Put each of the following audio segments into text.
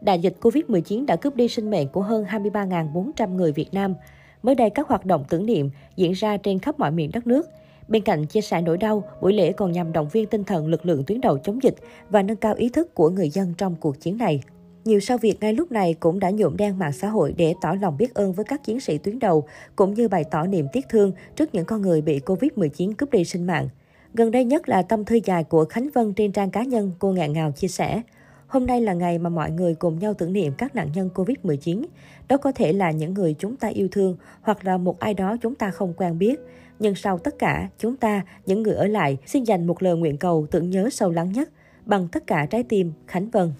Đại dịch Covid-19 đã cướp đi sinh mệnh của hơn 23.400 người Việt Nam. Mới đây, các hoạt động tưởng niệm diễn ra trên khắp mọi miền đất nước. Bên cạnh chia sẻ nỗi đau, buổi lễ còn nhằm động viên tinh thần lực lượng tuyến đầu chống dịch và nâng cao ý thức của người dân trong cuộc chiến này. Nhiều sao Việt ngay lúc này cũng đã nhuộm đen mạng xã hội để tỏ lòng biết ơn với các chiến sĩ tuyến đầu, cũng như bày tỏ niềm tiếc thương trước những con người bị Covid-19 cướp đi sinh mạng. Gần đây nhất là tâm thư dài của Khánh Vân trên trang cá nhân, cô ngạn ngào chia sẻ. Hôm nay là ngày mà mọi người cùng nhau tưởng niệm các nạn nhân Covid-19. Đó có thể là những người chúng ta yêu thương hoặc là một ai đó chúng ta không quen biết. Nhưng sau tất cả, chúng ta, những người ở lại, xin dành một lời nguyện cầu tưởng nhớ sâu lắng nhất bằng tất cả trái tim, Khánh Vân.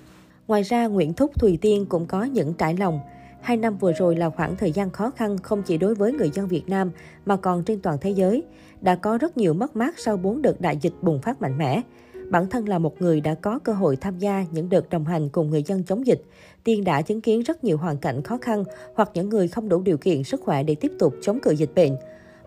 Ngoài ra, Nguyễn Thúc Thùy Tiên cũng có những trải lòng. Hai năm vừa rồi là khoảng thời gian khó khăn không chỉ đối với người dân Việt Nam mà còn trên toàn thế giới. Đã có rất nhiều mất mát sau bốn đợt đại dịch bùng phát mạnh mẽ. Bản thân là một người đã có cơ hội tham gia những đợt đồng hành cùng người dân chống dịch. Tiên đã chứng kiến rất nhiều hoàn cảnh khó khăn hoặc những người không đủ điều kiện sức khỏe để tiếp tục chống cự dịch bệnh.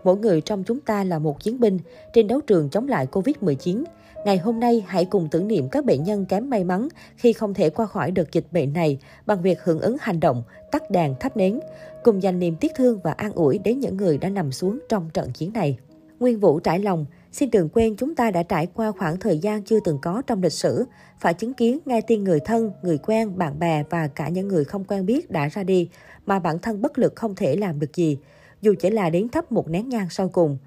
Mỗi người trong chúng ta là một chiến binh trên đấu trường chống lại Covid-19. Ngày hôm nay, hãy cùng tưởng niệm các bệnh nhân kém may mắn khi không thể qua khỏi đợt dịch bệnh này bằng việc hưởng ứng hành động, tắt đèn thắp nến, cùng dành niềm tiếc thương và an ủi đến những người đã nằm xuống trong trận chiến này. Nguyên Vũ trải lòng, xin đừng quên chúng ta đã trải qua khoảng thời gian chưa từng có trong lịch sử, phải chứng kiến ngay tin người thân, người quen, bạn bè và cả những người không quen biết đã ra đi, mà bản thân bất lực không thể làm được gì, dù chỉ là đến thấp một nén nhang sau cùng.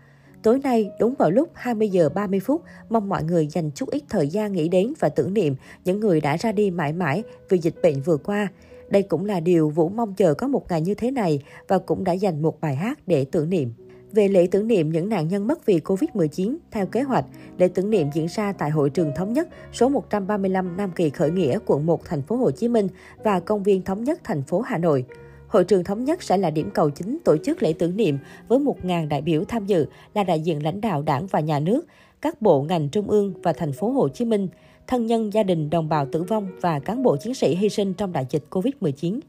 Tối nay, đúng vào lúc 20 giờ 30 phút, mong mọi người dành chút ít thời gian nghĩ đến và tưởng niệm những người đã ra đi mãi mãi vì dịch bệnh vừa qua. Đây cũng là điều Vũ mong chờ có một ngày như thế này và cũng đã dành một bài hát để tưởng niệm. Về lễ tưởng niệm những nạn nhân mất vì Covid-19, theo kế hoạch, lễ tưởng niệm diễn ra tại Hội trường Thống nhất số 135 Nam Kỳ Khởi Nghĩa, quận 1, thành phố Hồ Chí Minh và công viên Thống nhất, thành phố Hà Nội. Hội trường Thống nhất sẽ là điểm cầu chính tổ chức lễ tưởng niệm với 1.000 đại biểu tham dự là đại diện lãnh đạo đảng và nhà nước, các bộ ngành trung ương và thành phố Hồ Chí Minh, thân nhân gia đình đồng bào tử vong và cán bộ chiến sĩ hy sinh trong đại dịch Covid-19.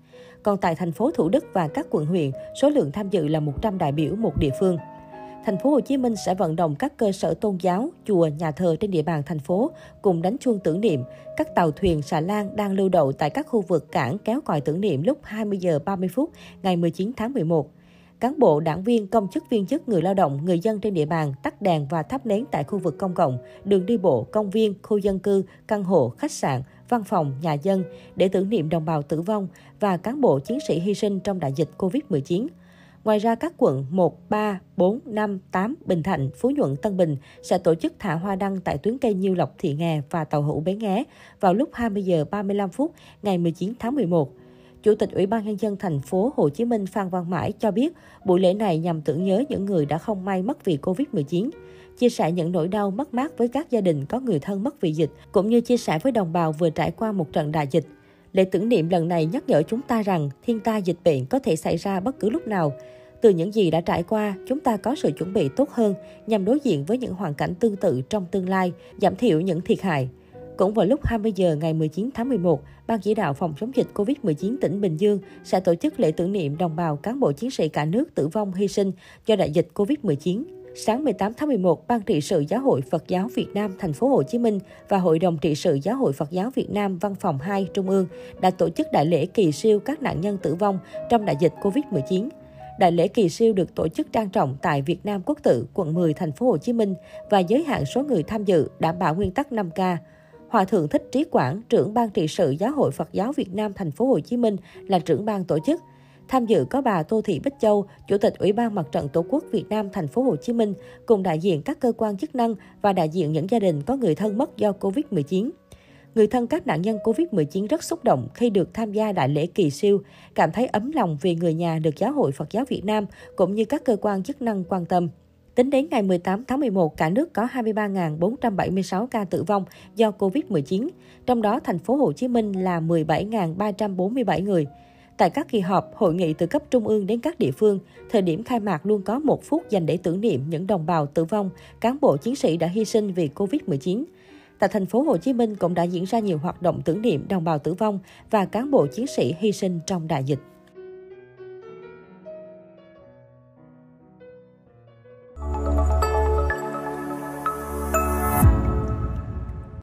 Còn tại thành phố Thủ Đức và các quận huyện, số lượng tham dự là 100 đại biểu một địa phương. Thành phố Hồ Chí Minh sẽ vận động các cơ sở tôn giáo, chùa, nhà thờ trên địa bàn thành phố cùng đánh chuông tưởng niệm. Các tàu thuyền xà lan đang lưu đậu tại các khu vực cảng kéo còi tưởng niệm lúc 20 giờ 30 phút ngày 19 tháng 11 cán bộ, đảng viên, công chức viên chức, người lao động, người dân trên địa bàn tắt đèn và thắp nến tại khu vực công cộng, đường đi bộ, công viên, khu dân cư, căn hộ, khách sạn, văn phòng, nhà dân để tưởng niệm đồng bào tử vong và cán bộ chiến sĩ hy sinh trong đại dịch COVID-19. Ngoài ra, các quận 1, 3, 4, 5, 8, Bình Thạnh, Phú Nhuận, Tân Bình sẽ tổ chức thả hoa đăng tại tuyến cây Nhiêu Lộc Thị Nghè và Tàu Hữu Bến Nghé vào lúc 20 giờ 35 phút ngày 19 tháng 11. Chủ tịch Ủy ban nhân dân thành phố Hồ Chí Minh Phan Văn Mãi cho biết, buổi lễ này nhằm tưởng nhớ những người đã không may mất vì Covid-19, chia sẻ những nỗi đau mất mát với các gia đình có người thân mất vì dịch, cũng như chia sẻ với đồng bào vừa trải qua một trận đại dịch. Lễ tưởng niệm lần này nhắc nhở chúng ta rằng thiên tai dịch bệnh có thể xảy ra bất cứ lúc nào. Từ những gì đã trải qua, chúng ta có sự chuẩn bị tốt hơn nhằm đối diện với những hoàn cảnh tương tự trong tương lai, giảm thiểu những thiệt hại. Cũng vào lúc 20 giờ ngày 19 tháng 11, Ban chỉ đạo phòng chống dịch COVID-19 tỉnh Bình Dương sẽ tổ chức lễ tưởng niệm đồng bào cán bộ chiến sĩ cả nước tử vong hy sinh do đại dịch COVID-19. Sáng 18 tháng 11, Ban trị sự Giáo hội Phật giáo Việt Nam thành phố Hồ Chí Minh và Hội đồng trị sự Giáo hội Phật giáo Việt Nam Văn phòng 2 Trung ương đã tổ chức đại lễ kỳ siêu các nạn nhân tử vong trong đại dịch Covid-19. Đại lễ kỳ siêu được tổ chức trang trọng tại Việt Nam Quốc tự, quận 10, thành phố Hồ Chí Minh và giới hạn số người tham dự đảm bảo nguyên tắc 5K. Hòa thượng Thích Trí Quảng, trưởng ban trị sự Giáo hội Phật giáo Việt Nam thành phố Hồ Chí Minh là trưởng ban tổ chức. Tham dự có bà Tô Thị Bích Châu, Chủ tịch Ủy ban Mặt trận Tổ quốc Việt Nam thành phố Hồ Chí Minh cùng đại diện các cơ quan chức năng và đại diện những gia đình có người thân mất do Covid-19. Người thân các nạn nhân Covid-19 rất xúc động khi được tham gia đại lễ kỳ siêu, cảm thấy ấm lòng vì người nhà được Giáo hội Phật giáo Việt Nam cũng như các cơ quan chức năng quan tâm. Tính đến ngày 18 tháng 11, cả nước có 23.476 ca tử vong do Covid-19, trong đó thành phố Hồ Chí Minh là 17.347 người. Tại các kỳ họp, hội nghị từ cấp trung ương đến các địa phương, thời điểm khai mạc luôn có một phút dành để tưởng niệm những đồng bào tử vong, cán bộ chiến sĩ đã hy sinh vì Covid-19. Tại thành phố Hồ Chí Minh cũng đã diễn ra nhiều hoạt động tưởng niệm đồng bào tử vong và cán bộ chiến sĩ hy sinh trong đại dịch.